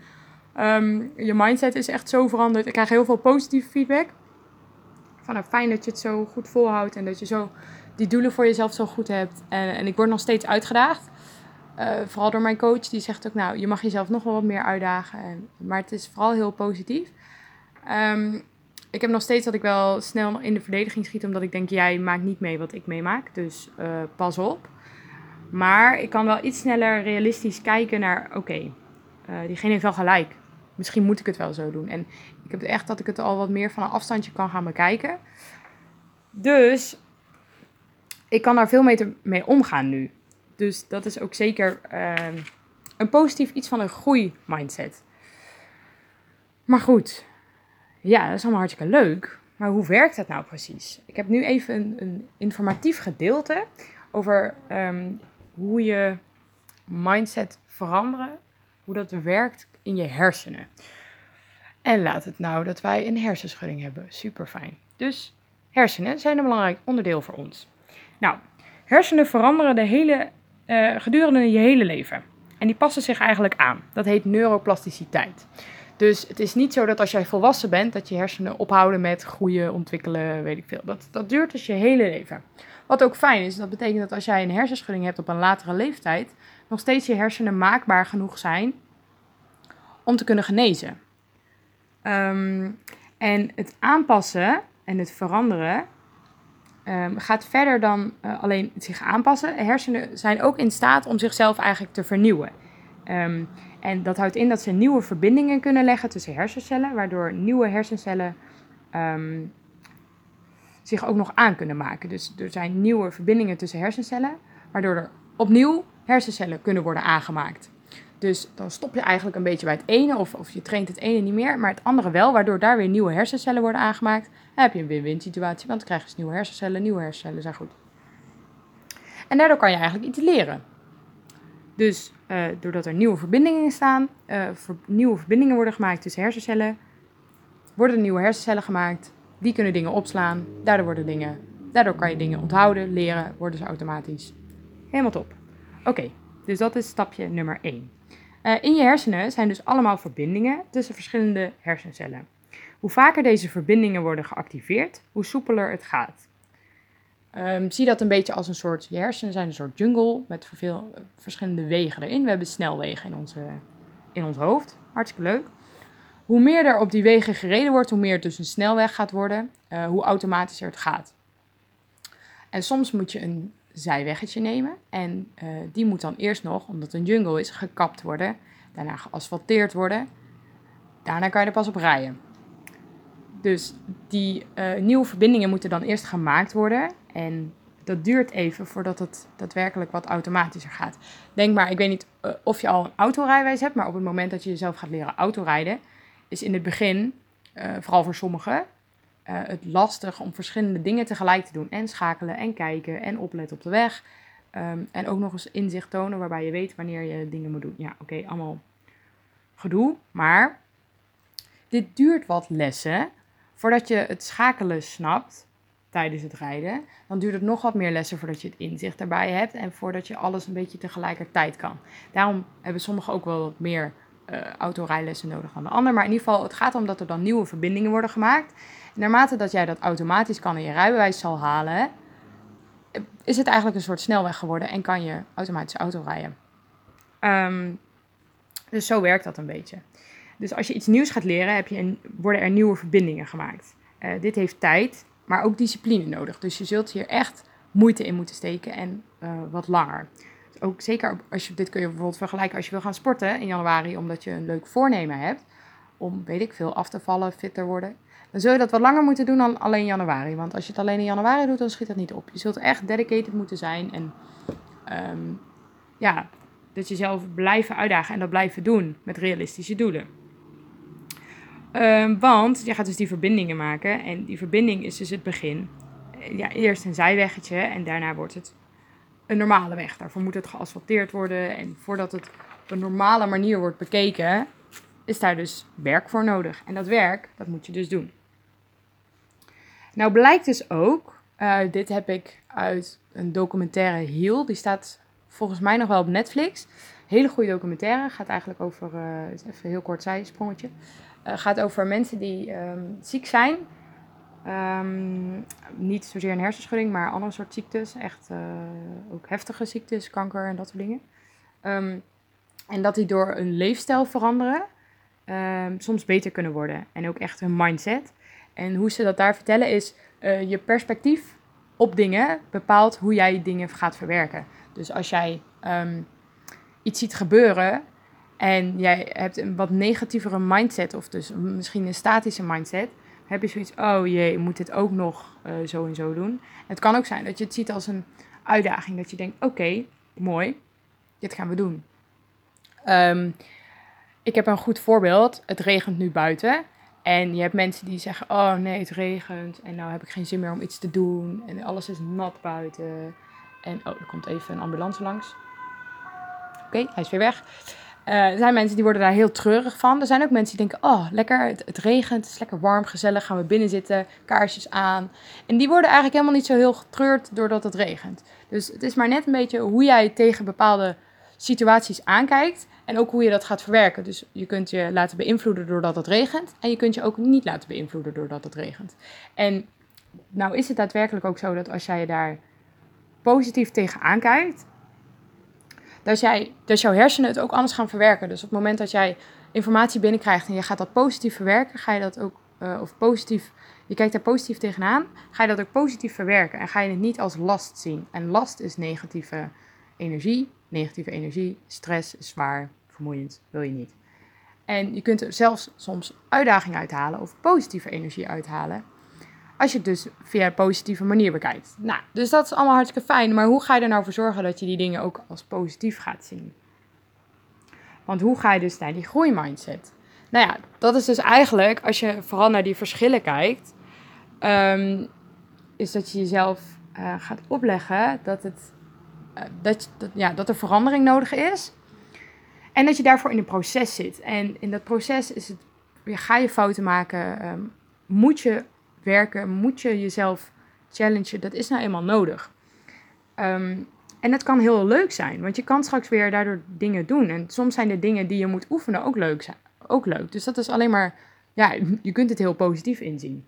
um, je mindset is echt zo veranderd. Ik krijg heel veel positieve feedback. van nou, fijn dat je het zo goed volhoudt en dat je zo die doelen voor jezelf zo goed hebt. En, en ik word nog steeds uitgedaagd. Uh, vooral door mijn coach, die zegt ook, nou, je mag jezelf nog wel wat meer uitdagen. En, maar het is vooral heel positief. Um, ik heb nog steeds dat ik wel snel in de verdediging schiet, omdat ik denk, jij maakt niet mee wat ik meemaak. Dus uh, pas op. Maar ik kan wel iets sneller realistisch kijken naar, oké, okay, uh, diegene heeft wel gelijk. Misschien moet ik het wel zo doen. En ik heb echt dat ik het al wat meer van een afstandje kan gaan bekijken. Dus ik kan daar veel mee, mee omgaan nu. Dus dat is ook zeker uh, een positief iets van een groei-mindset. Maar goed, ja, dat is allemaal hartstikke leuk. Maar hoe werkt dat nou precies? Ik heb nu even een, een informatief gedeelte over um, hoe je mindset veranderen, hoe dat werkt in je hersenen. En laat het nou dat wij een hersenschudding hebben. Super fijn. Dus hersenen zijn een belangrijk onderdeel voor ons. Nou, hersenen veranderen de hele, uh, gedurende je hele leven. En die passen zich eigenlijk aan. Dat heet neuroplasticiteit. Dus het is niet zo dat als jij volwassen bent, dat je hersenen ophouden met groeien, ontwikkelen, weet ik veel. Dat, dat duurt dus je hele leven. Wat ook fijn is, dat betekent dat als jij een hersenschudding hebt op een latere leeftijd, nog steeds je hersenen maakbaar genoeg zijn om te kunnen genezen. Um, en het aanpassen en het veranderen um, gaat verder dan uh, alleen zich aanpassen. Hersenen zijn ook in staat om zichzelf eigenlijk te vernieuwen. Um, en dat houdt in dat ze nieuwe verbindingen kunnen leggen tussen hersencellen, waardoor nieuwe hersencellen um, zich ook nog aan kunnen maken. Dus er zijn nieuwe verbindingen tussen hersencellen, waardoor er opnieuw hersencellen kunnen worden aangemaakt. Dus dan stop je eigenlijk een beetje bij het ene, of, of je traint het ene niet meer, maar het andere wel, waardoor daar weer nieuwe hersencellen worden aangemaakt. Dan heb je een win-win situatie, want dan krijg je dus nieuwe hersencellen, nieuwe hersencellen zijn goed. En daardoor kan je eigenlijk iets leren. Dus uh, doordat er nieuwe verbindingen staan, uh, nieuwe verbindingen worden gemaakt tussen hersencellen, worden nieuwe hersencellen gemaakt. Die kunnen dingen opslaan. Daardoor worden dingen, daardoor kan je dingen onthouden, leren, worden ze automatisch. Helemaal top. Oké, dus dat is stapje nummer 1. Uh, in je hersenen zijn dus allemaal verbindingen tussen verschillende hersencellen. Hoe vaker deze verbindingen worden geactiveerd, hoe soepeler het gaat. Um, zie dat een beetje als een soort, je hersenen zijn een soort jungle met veel verschillende wegen erin. We hebben snelwegen in, onze, in ons hoofd. Hartstikke leuk. Hoe meer er op die wegen gereden wordt, hoe meer het dus een snelweg gaat worden, uh, hoe automatischer het gaat. En soms moet je een zijweggetje nemen en uh, die moet dan eerst nog, omdat het een jungle is, gekapt worden, daarna geasfalteerd worden. Daarna kan je er pas op rijden. Dus die uh, nieuwe verbindingen moeten dan eerst gemaakt worden. En dat duurt even voordat het daadwerkelijk wat automatischer gaat. Denk maar, ik weet niet uh, of je al een autorijwijs hebt, maar op het moment dat je jezelf gaat leren autorijden, is in het begin, vooral voor sommigen, het lastig om verschillende dingen tegelijk te doen. En schakelen en kijken en opletten op de weg. Um, en ook nog eens inzicht tonen waarbij je weet wanneer je dingen moet doen. Ja, oké, allemaal gedoe. Maar dit duurt wat lessen voordat je het schakelen snapt tijdens het rijden, dan duurt het nog wat meer lessen voordat je het inzicht erbij hebt en voordat je alles een beetje tegelijkertijd kan. Daarom hebben sommigen ook wel wat meer uh, autorijlessen nodig dan de ander. Maar in ieder geval, het gaat om dat er dan nieuwe verbindingen worden gemaakt. En naarmate dat jij dat automatisch kan en je rijbewijs zal halen, is het eigenlijk een soort snelweg geworden en kan je automatisch auto rijden. Um, dus zo werkt dat een beetje. Dus als je iets nieuws gaat leren, heb je een, worden er nieuwe verbindingen gemaakt. Uh, dit heeft tijd, maar ook discipline nodig. Dus je zult hier echt moeite in moeten steken en uh, wat langer. Ook zeker als je dit kun je bijvoorbeeld vergelijken als je wil gaan sporten in januari, omdat je een leuk voornemen hebt om, weet ik veel, af te vallen, fit te worden. Dan zul je dat wat langer moeten doen dan alleen januari. Want als je het alleen in januari doet, dan schiet dat niet op. Je zult echt dedicated moeten zijn en um, ja, dat jezelf blijven uitdagen en dat blijven doen met realistische doelen. Um, want je gaat dus die verbindingen maken. En die verbinding is dus het begin. Ja, eerst een zijweggetje en daarna wordt het een normale weg. Daarvoor moet het geasfalteerd worden. En voordat het op een normale manier wordt bekeken, is daar dus werk voor nodig. En dat werk, dat moet je dus doen. Nou blijkt dus ook, uh, dit heb ik uit een documentaire Heel. Die staat volgens mij nog wel op Netflix. Hele goede documentaire. Gaat eigenlijk over, uh, even heel kort zijsprongetje. Uh, gaat over mensen die um, ziek zijn. Ehm, niet zozeer een hersenschudding, maar andere soort ziektes. Echt uh, ook heftige ziektes, kanker en dat soort dingen. Ehm, en dat die door een leefstijl veranderen um, soms beter kunnen worden. En ook echt hun mindset. En hoe ze dat daar vertellen is uh, je perspectief op dingen bepaalt hoe jij dingen gaat verwerken. Dus als jij iets ziet gebeuren en jij hebt een wat negatievere mindset, of dus misschien een statische mindset, heb je zoiets, oh jee, moet dit ook nog uh, zo en zo doen. het kan ook zijn dat je het ziet als een uitdaging, dat je denkt, oké, mooi, dit gaan we doen. Um, ik heb een goed voorbeeld, het regent nu buiten. En je hebt mensen die zeggen, oh nee, het regent en nou heb ik geen zin meer om iets te doen. En alles is nat buiten. En oh, er komt even een ambulance langs. Oké, hij is weer weg. Uh, er zijn mensen die worden daar heel treurig van. Er zijn ook mensen die denken, oh lekker, het, het, regent, het is lekker warm, gezellig, gaan we binnen zitten, kaarsjes aan. En die worden eigenlijk helemaal niet zo heel getreurd doordat het regent. Dus het is maar net een beetje hoe jij tegen bepaalde situaties aankijkt en ook hoe je dat gaat verwerken. Dus je kunt je laten beïnvloeden doordat het regent en je kunt je ook niet laten beïnvloeden doordat het regent. En nou is het daadwerkelijk ook zo dat als jij daar positief tegen aankijkt, dat, jij, dat jouw hersenen het ook anders gaan verwerken. Dus op het moment dat jij informatie binnenkrijgt en je gaat dat positief verwerken, ga je dat ook, uh, of positief, je kijkt daar positief tegenaan, ga je dat ook positief verwerken en ga je het niet als last zien. En last is negatieve energie. Negatieve energie, stress zwaar, vermoeiend, wil je niet. En je kunt er zelfs soms uitdaging uithalen of positieve energie uithalen. Als je het dus via een positieve manier bekijkt. Nou, dus dat is allemaal hartstikke fijn. Maar hoe ga je er nou voor zorgen dat je die dingen ook als positief gaat zien? Want hoe ga je dus naar die groeimindset? Nou ja, dat is dus eigenlijk, als je vooral naar die verschillen kijkt, um, is dat je jezelf uh, gaat opleggen dat, het, uh, dat, ja, dat er verandering nodig is. En dat je daarvoor in een proces zit. En in dat proces is het, ga je fouten maken, um, moet je werken, moet je jezelf challengen. Dat is nou eenmaal nodig. Um, en dat kan heel leuk zijn, want je kan straks weer daardoor dingen doen. En soms zijn de dingen die je moet oefenen ook leuk. Ook leuk. Dus dat is alleen maar, ja, je kunt het heel positief inzien.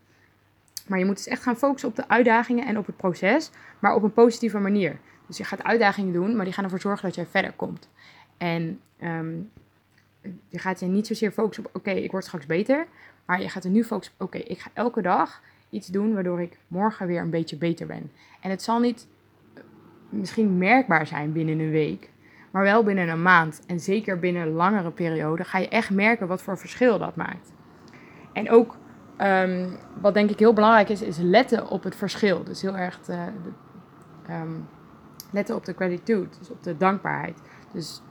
Maar je moet dus echt gaan focussen op de uitdagingen en op het proces, maar op een positieve manier. Dus je gaat uitdagingen doen, maar die gaan ervoor zorgen dat jij verder komt. En um, je gaat je niet zozeer focussen op, oké, ik word straks beter. Maar je gaat er nu focussen op, oké, ik ga elke dag iets doen waardoor ik morgen weer een beetje beter ben. En het zal niet eh, misschien merkbaar zijn binnen een week, maar wel binnen een maand. En zeker binnen een langere periode ga je echt merken wat voor verschil dat maakt. En ook um, wat denk ik heel belangrijk is, is letten op het verschil. Dus heel erg de, um, letten op de gratitude, dus op de dankbaarheid. Dus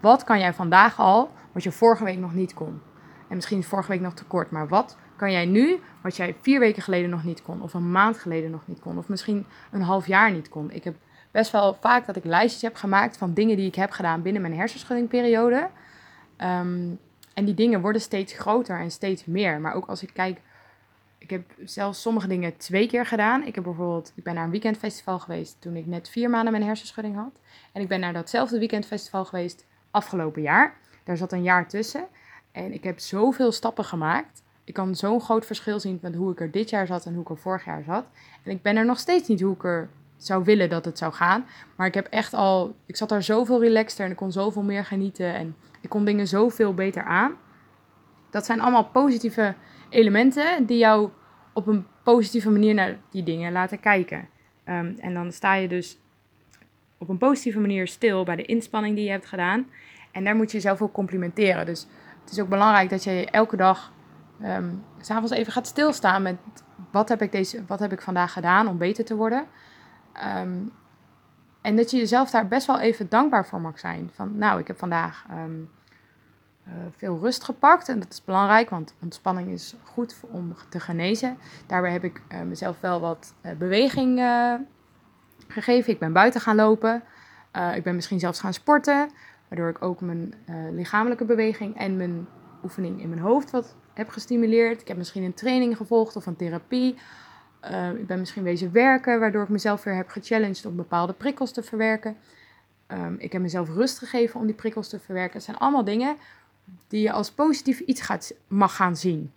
wat kan jij vandaag al wat je vorige week nog niet kon? En misschien vorige week nog tekort, maar wat kan jij nu wat jij vier weken geleden nog niet kon, of een maand geleden nog niet kon, of misschien een half jaar niet kon? Ik heb best wel vaak dat ik lijstjes heb gemaakt van dingen die ik heb gedaan binnen mijn hersenschuddingperiode. Um, en die dingen worden steeds groter en steeds meer. Maar ook als ik kijk, ik heb zelfs sommige dingen twee keer gedaan. Ik heb bijvoorbeeld, ik ben naar een weekendfestival geweest toen ik net vier maanden mijn hersenschudding had. En ik ben naar datzelfde weekendfestival geweest afgelopen jaar. Daar zat een jaar tussen. En ik heb zoveel stappen gemaakt. Ik kan zo'n groot verschil zien met hoe ik er dit jaar zat en hoe ik er vorig jaar zat. En ik ben er nog steeds niet hoe ik er zou willen dat het zou gaan. Maar ik heb echt al, ik zat daar zoveel relaxter en ik kon zoveel meer genieten. En ik kon dingen zoveel beter aan. Dat zijn allemaal positieve elementen die jou op een positieve manier naar die dingen laten kijken. Um, en dan sta je dus op een positieve manier stil bij de inspanning die je hebt gedaan. En daar moet je jezelf ook complimenteren. Dus het is ook belangrijk dat je elke dag um, s'avonds even gaat stilstaan met wat heb, ik deze, wat heb ik vandaag gedaan om beter te worden. Um, en dat je jezelf daar best wel even dankbaar voor mag zijn. Van nou, ik heb vandaag um, uh, veel rust gepakt. En dat is belangrijk, want ontspanning is goed om te genezen. Daarbij heb ik uh, mezelf wel wat uh, beweging gegeven. Ik ben buiten gaan lopen. ik ben misschien zelfs gaan sporten. Waardoor ik ook mijn lichamelijke beweging en mijn oefening in mijn hoofd wat heb gestimuleerd. Ik heb misschien een training gevolgd of een therapie. Uh, ik ben misschien wezen werken, waardoor ik mezelf weer heb gechallenged om bepaalde prikkels te verwerken. Um, ik heb mezelf rust gegeven om die prikkels te verwerken. Het zijn allemaal dingen die je als positief iets gaat, mag gaan zien.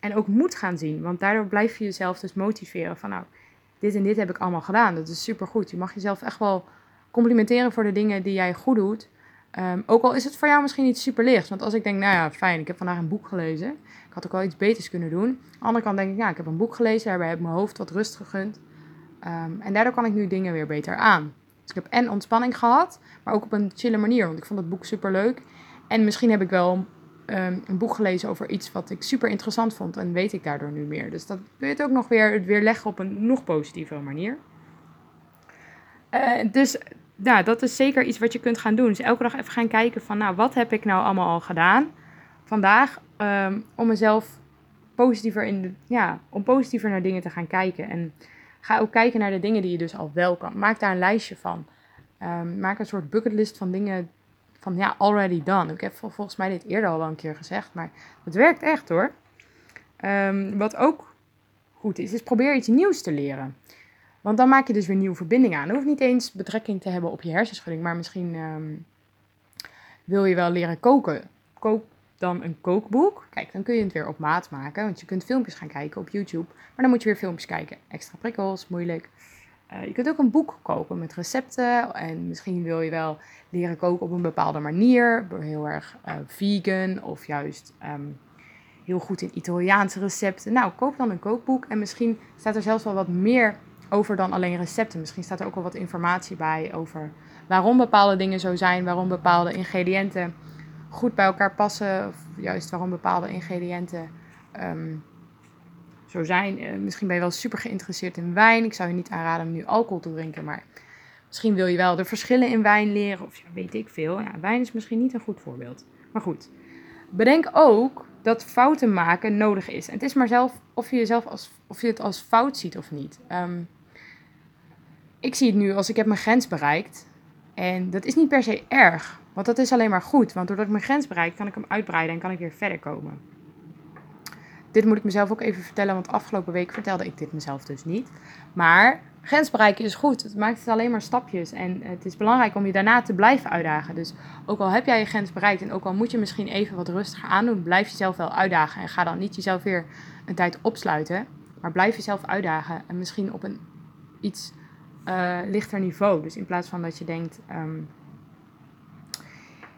en ook moet gaan zien. Want daardoor blijf je jezelf dus motiveren van nou, dit en dit heb ik allemaal gedaan. Dat is super goed. Je mag jezelf echt wel complimenteren voor de dingen die jij goed doet. Ehm, ook al is het voor jou misschien niet super licht. Want als ik denk, nou ja, fijn, ik heb vandaag een boek gelezen. Ik had ook wel iets beters kunnen doen. Aan de andere kant denk ik, ja, ik heb een boek gelezen. Daarbij heb ik mijn hoofd wat rust gegund. Ehm, en daardoor kan ik nu dingen weer beter aan. Dus ik heb en ontspanning gehad, maar ook op een chille manier. Want ik vond het boek super leuk. En misschien heb ik wel Ehm, een boek gelezen over iets wat ik super interessant vond en weet ik daardoor nu meer. Dus dat kun je het ook nog weer, weer leggen op een nog positievere manier. Uh, dus ja, dat is zeker iets wat je kunt gaan doen. Dus elke dag even gaan kijken van, nou, wat heb ik nou allemaal al gedaan vandaag ehm, om mezelf positiever in de, ja, om positiever naar dingen te gaan kijken. En ga ook kijken naar de dingen die je dus al wel kan. Maak daar een lijstje van. Um, maak een soort bucketlist van dingen van ja, already done. Ik heb volgens mij dit eerder al wel een keer gezegd, maar het werkt echt hoor. Ehm, wat ook goed is, is probeer iets nieuws te leren. Want dan maak je dus weer nieuwe verbindingen aan. Het hoeft niet eens betrekking te hebben op je hersenschudding, maar misschien ehm, wil je wel leren koken. Kook dan een kookboek. Kijk, dan kun je het weer op maat maken, want je kunt filmpjes gaan kijken op YouTube. Maar dan moet je weer filmpjes kijken. Extra prikkels, moeilijk. Uh, je kunt ook een boek kopen met recepten. En misschien wil je wel leren koken op een bepaalde manier. Heel erg uh, vegan of juist um, heel goed in Italiaanse recepten. Nou, koop dan een kookboek. En misschien staat er zelfs wel wat meer over dan alleen recepten. Misschien staat er ook wel wat informatie bij over waarom bepaalde dingen zo zijn. Waarom bepaalde ingrediënten goed bij elkaar passen. Of juist waarom bepaalde ingrediënten... Um, zo zijn. Uh, misschien ben je wel super geïnteresseerd in wijn. Ik zou je niet aanraden om nu alcohol te drinken, maar misschien wil je wel de verschillen in wijn leren. Of weet ik veel. Ja, wijn is misschien niet een goed voorbeeld. Maar goed. Bedenk ook dat fouten maken nodig is. En het is maar zelf of je, jezelf als, of je het als fout ziet of niet. Um, ik zie het nu als ik heb mijn grens bereikt. En dat is niet per se erg. Want dat is alleen maar goed. Want doordat ik mijn grens bereik, kan ik hem uitbreiden en kan ik weer verder komen dit moet ik mezelf ook even vertellen, want afgelopen week vertelde ik dit mezelf dus niet. Maar grens bereiken is goed. Het maakt het alleen maar stapjes. En het is belangrijk om je daarna te blijven uitdagen. Dus ook al heb jij je grens bereikt en ook al moet je misschien even wat rustiger aandoen, blijf jezelf wel uitdagen. En ga dan niet jezelf weer een tijd opsluiten. Maar blijf jezelf uitdagen. En misschien op een iets uh, lichter niveau. Dus in plaats van dat je denkt. Um,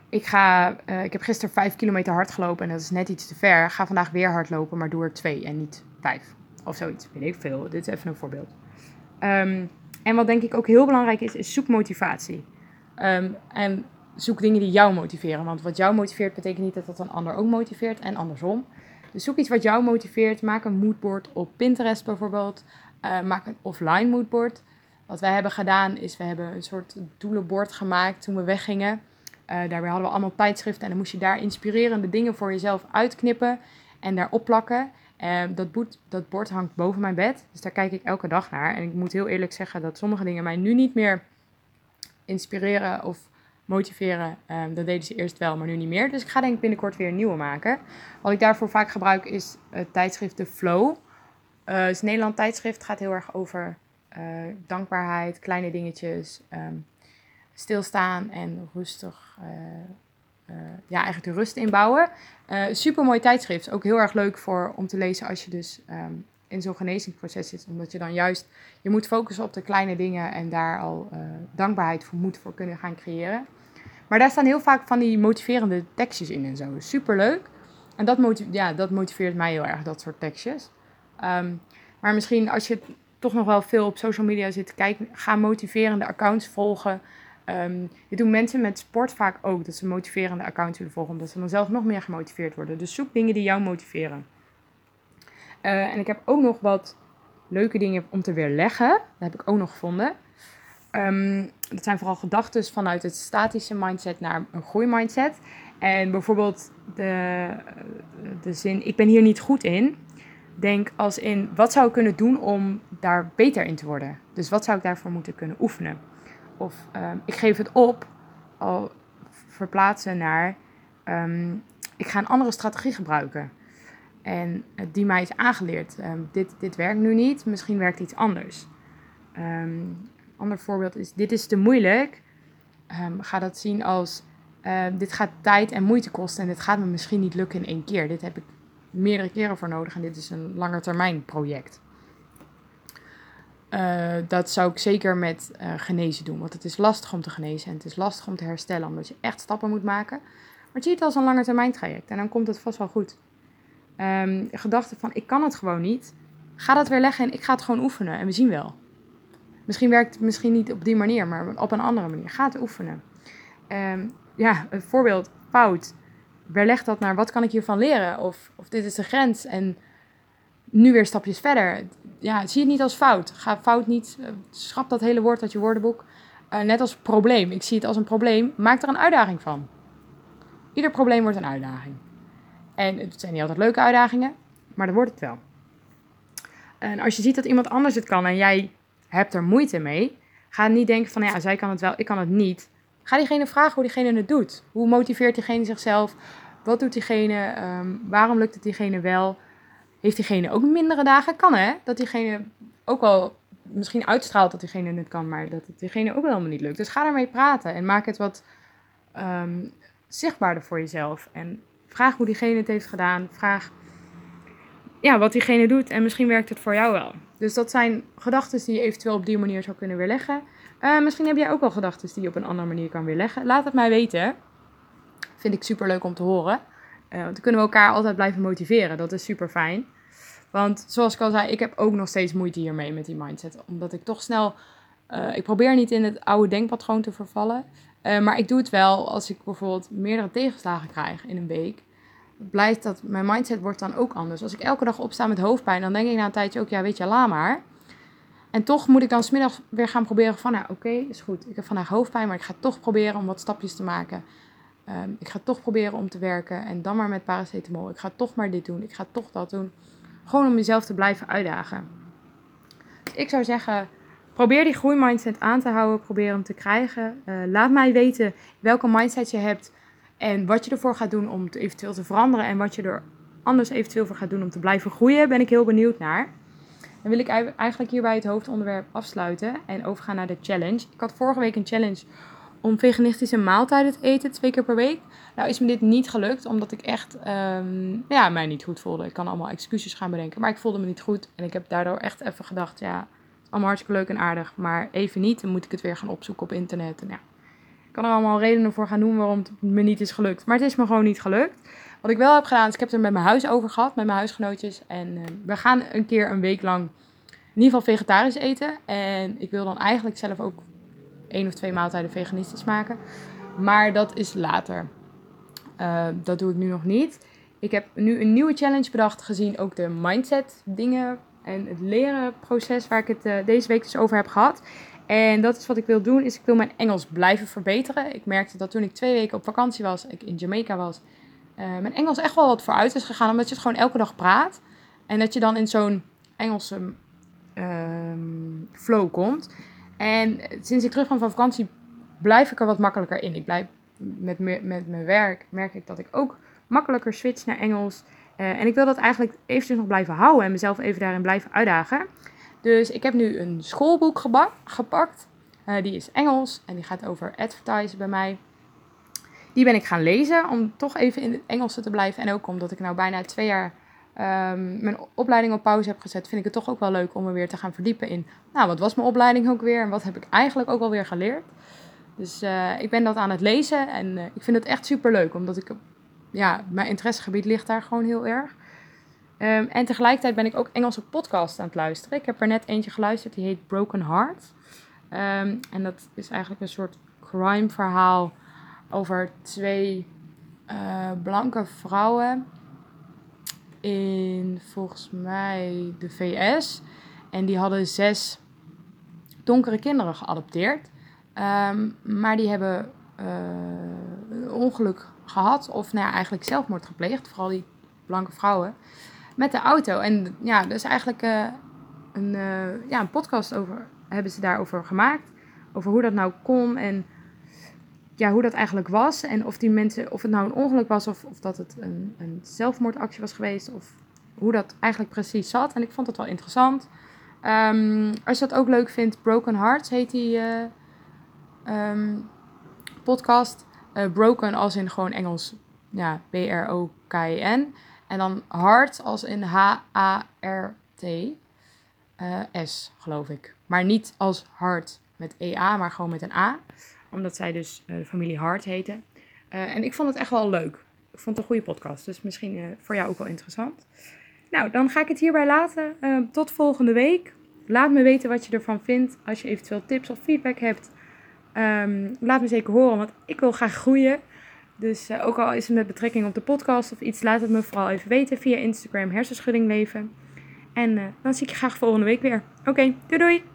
ik, ga, uh, ik heb gisteren vijf kilometer hard gelopen en dat is net iets te ver. Ga vandaag weer hardlopen, maar doe er twee en niet vijf. Of zoiets, weet ik veel. Dit is even een voorbeeld. Um, en wat denk ik ook heel belangrijk is, is zoek motivatie. Um, en zoek dingen die jou motiveren. Want wat jou motiveert, betekent niet dat dat een ander ook motiveert en andersom. Dus zoek iets wat jou motiveert. Maak een moodboard op Pinterest bijvoorbeeld. Uh, maak een offline moodboard. Wat wij hebben gedaan is, we hebben een soort doelenbord gemaakt toen we weggingen. Uh, daarbij hadden we allemaal tijdschriften en dan moest je daar inspirerende dingen voor jezelf uitknippen en daar opplakken. Uh, dat, boet, dat bord hangt boven mijn bed, dus daar kijk ik elke dag naar. En ik moet heel eerlijk zeggen dat sommige dingen mij nu niet meer inspireren of motiveren. Um, dat deden ze eerst wel, maar nu niet meer. Dus ik ga denk ik binnenkort weer een nieuwe maken. Wat ik daarvoor vaak gebruik is het tijdschrift The Flow. Uh, het Nederland tijdschrift, gaat heel erg over dankbaarheid, kleine dingetjes. Um, stilstaan en rustig, uh, uh, ja, eigenlijk de rust inbouwen. Super mooi tijdschrift. Ook heel erg leuk voor, om te lezen als je dus um, in zo'n genezingsproces zit. Omdat je dan juist, je moet focussen op de kleine dingen en daar al dankbaarheid voor moet voor kunnen gaan creëren. Maar daar staan heel vaak van die motiverende tekstjes in en zo. Super leuk. En dat, motiveert, ja, dat motiveert mij heel erg, dat soort tekstjes. Um, maar misschien als je toch nog wel veel op social media zit te kijken, ga motiverende accounts volgen. Um, dit doen mensen met sport vaak ook, dat ze motiverende accounts willen volgen, omdat ze dan zelf nog meer gemotiveerd worden. Dus zoek dingen die jou motiveren. Uh, en ik heb ook nog wat leuke dingen om te weerleggen. Dat heb ik ook nog gevonden. Um, dat zijn vooral gedachten vanuit het statische mindset naar een groeimindset. En bijvoorbeeld de, de zin, ik ben hier niet goed in. Denk als in, wat zou ik kunnen doen om daar beter in te worden? Dus wat zou ik daarvoor moeten kunnen oefenen? Of um, ik geef het op, al verplaatsen naar um, ik ga een andere strategie gebruiken. En uh, die mij is aangeleerd. Um, dit, dit werkt nu niet, misschien werkt iets anders. een ander voorbeeld is: dit is te moeilijk. ga dat zien als: dit gaat tijd en moeite kosten en dit gaat me misschien niet lukken in één keer. Dit heb ik meerdere keren voor nodig en dit is een langetermijn project. Uh, dat zou ik zeker met uh, genezen doen, want het is lastig om te genezen en het is lastig om te herstellen, omdat je echt stappen moet maken. Maar zie het als een langetermijn traject en dan komt het vast wel goed. Um, gedachte van ik kan het gewoon niet, ga dat weer leggen en ik ga het gewoon oefenen en we zien wel. Misschien werkt het misschien niet op die manier, maar op een andere manier. Ga het oefenen. Um, ja, een voorbeeld, fout. Berleg dat naar wat kan ik hiervan leren? Of, of dit is de grens en nu weer stapjes verder. Ja, zie het niet als fout. Ga fout niet, uh, schrap dat hele woord uit je woordenboek. Uh, net als probleem. Ik zie het als een probleem. Maak er een uitdaging van. Ieder probleem wordt een uitdaging. En het zijn niet altijd leuke uitdagingen, maar dat wordt het wel. En als je ziet dat iemand anders het kan en jij hebt er moeite mee, ga niet denken van ja, zij kan het wel, ik kan het niet. Ga diegene vragen hoe diegene het doet. Hoe motiveert diegene zichzelf? Wat doet diegene? Um, waarom lukt het diegene wel? Heeft diegene ook mindere dagen? Kan hè? Dat diegene ook wel misschien uitstraalt dat diegene het kan, maar dat het diegene ook wel helemaal niet lukt. Dus ga daarmee praten en maak het wat um, zichtbaarder voor jezelf. En vraag hoe diegene het heeft gedaan. Vraag ja, wat diegene doet en misschien werkt het voor jou wel. Dus dat zijn gedachten die je eventueel op die manier zou kunnen weerleggen. Uh, misschien heb jij ook wel gedachten die je op een andere manier kan weerleggen. Laat het mij weten. Vind ik super leuk om te horen. Uh, want dan kunnen we elkaar altijd blijven motiveren. Dat is super fijn. Want zoals ik al zei, ik heb ook nog steeds moeite hiermee met die mindset. Omdat ik toch snel. Uh, ik probeer niet in het oude denkpatroon te vervallen. maar ik doe het wel als ik bijvoorbeeld meerdere tegenslagen krijg in een week blijkt dat mijn mindset wordt dan ook anders. Als ik elke dag opsta met hoofdpijn, dan denk ik na een tijdje ook, ja, weet je, laat maar. En toch moet ik dan smiddag weer gaan proberen van, nou, oké, is goed. Ik heb vandaag hoofdpijn, maar ik ga toch proberen om wat stapjes te maken. Um, ik ga toch proberen om te werken en dan maar met paracetamol. Ik ga toch maar dit doen, ik ga toch dat doen. Gewoon om jezelf te blijven uitdagen. Ik zou zeggen, probeer die groeimindset aan te houden, probeer hem te krijgen. Uh, laat mij weten welke mindset je hebt en wat je ervoor gaat doen om het eventueel te veranderen en wat je er anders eventueel voor gaat doen om te blijven groeien, ben ik heel benieuwd naar. Dan wil ik eigenlijk hierbij het hoofdonderwerp afsluiten en overgaan naar de challenge. Ik had vorige week een challenge om veganistische maaltijden te eten, twee keer per week. Nou is me dit niet gelukt, omdat ik echt um, ja, mij niet goed voelde. Ik kan allemaal excuses gaan bedenken, maar ik voelde me niet goed. En ik heb daardoor echt even gedacht, ja, allemaal hartstikke leuk en aardig, maar even niet. Dan moet ik het weer gaan opzoeken op internet. En ja, kan er allemaal redenen voor gaan noemen waarom het me niet is gelukt. Maar het is me gewoon niet gelukt. Wat ik wel heb gedaan, is ik heb het er met mijn huis over gehad, met mijn huisgenootjes. En uh, we gaan een keer een week lang in ieder geval vegetarisch eten. En ik wil dan eigenlijk zelf ook één of twee maaltijden veganistisch maken. Maar dat is later. Uh, dat doe ik nu nog niet. Ik heb nu een nieuwe challenge bedacht, gezien ook de mindset dingen en het leren proces waar ik het uh, deze week dus over heb gehad. En dat is wat ik wil doen, is ik wil mijn Engels blijven verbeteren. Ik merkte dat toen ik twee weken op vakantie was, ik in Jamaica was, uh, mijn Engels echt wel wat vooruit is gegaan. Omdat je het gewoon elke dag praat. En dat je dan in zo'n Engelse um, flow komt. En sinds ik terug ben van vakantie, blijf ik er wat makkelijker in. Ik blijf met, met mijn werk, merk ik dat ik ook makkelijker switch naar Engels. Uh, en ik wil dat eigenlijk eventjes nog blijven houden en mezelf even daarin blijven uitdagen. Dus ik heb nu een schoolboek gepakt. Uh, die is Engels en die gaat over advertisen bij mij. Die ben ik gaan lezen om toch even in het Engels te blijven. En ook omdat ik nou bijna twee jaar um, mijn opleiding op pauze heb gezet, vind ik het toch ook wel leuk om me weer te gaan verdiepen in. Nou, wat was mijn opleiding ook weer en wat heb ik eigenlijk ook alweer geleerd? Dus uh, ik ben dat aan het lezen en uh, ik vind het echt super leuk, omdat ik, ja, mijn interessegebied ligt daar gewoon heel erg. Um, en tegelijkertijd ben ik ook Engelse podcasts aan het luisteren. Ik heb er net eentje geluisterd, die heet Broken Heart. Um, en dat is eigenlijk een soort crime verhaal over twee uh, blanke vrouwen in volgens mij de VS. En die hadden zes donkere kinderen geadopteerd. Um, maar die hebben een ongeluk gehad, of nou eigenlijk zelfmoord gepleegd, vooral die blanke vrouwen met de auto. En ja, dus eigenlijk uh, een, uh, ja, een podcast over hebben ze daarover gemaakt. Over hoe dat nou kon en ja, hoe dat eigenlijk was. En of die mensen, of het nou een ongeluk was of, of dat het een, een zelfmoordactie was geweest. Of hoe dat eigenlijk precies zat. En ik vond het wel interessant. Um, als je dat ook leuk vindt, Broken Hearts heet die uh, um, podcast. broken als in gewoon Engels, ja, B-R-O-K-E-N. En dan hart als in H-A-R-T. Uh, S, geloof ik. Maar niet als hart met E-A, maar gewoon met een A. Omdat zij dus uh, de familie Hart heten. Uh, en ik vond het echt wel leuk. Ik vond het een goede podcast. Dus misschien voor jou ook wel interessant. Nou, dan ga ik het hierbij laten. tot volgende week. Laat me weten wat je ervan vindt. Als je eventueel tips of feedback hebt. Um, laat me zeker horen, want ik wil graag groeien. Dus uh, ook al is het met betrekking op de podcast of iets, laat het me vooral even weten via Instagram hersenschudding leven. En uh, dan zie ik je graag volgende week weer. Oké, doei doei!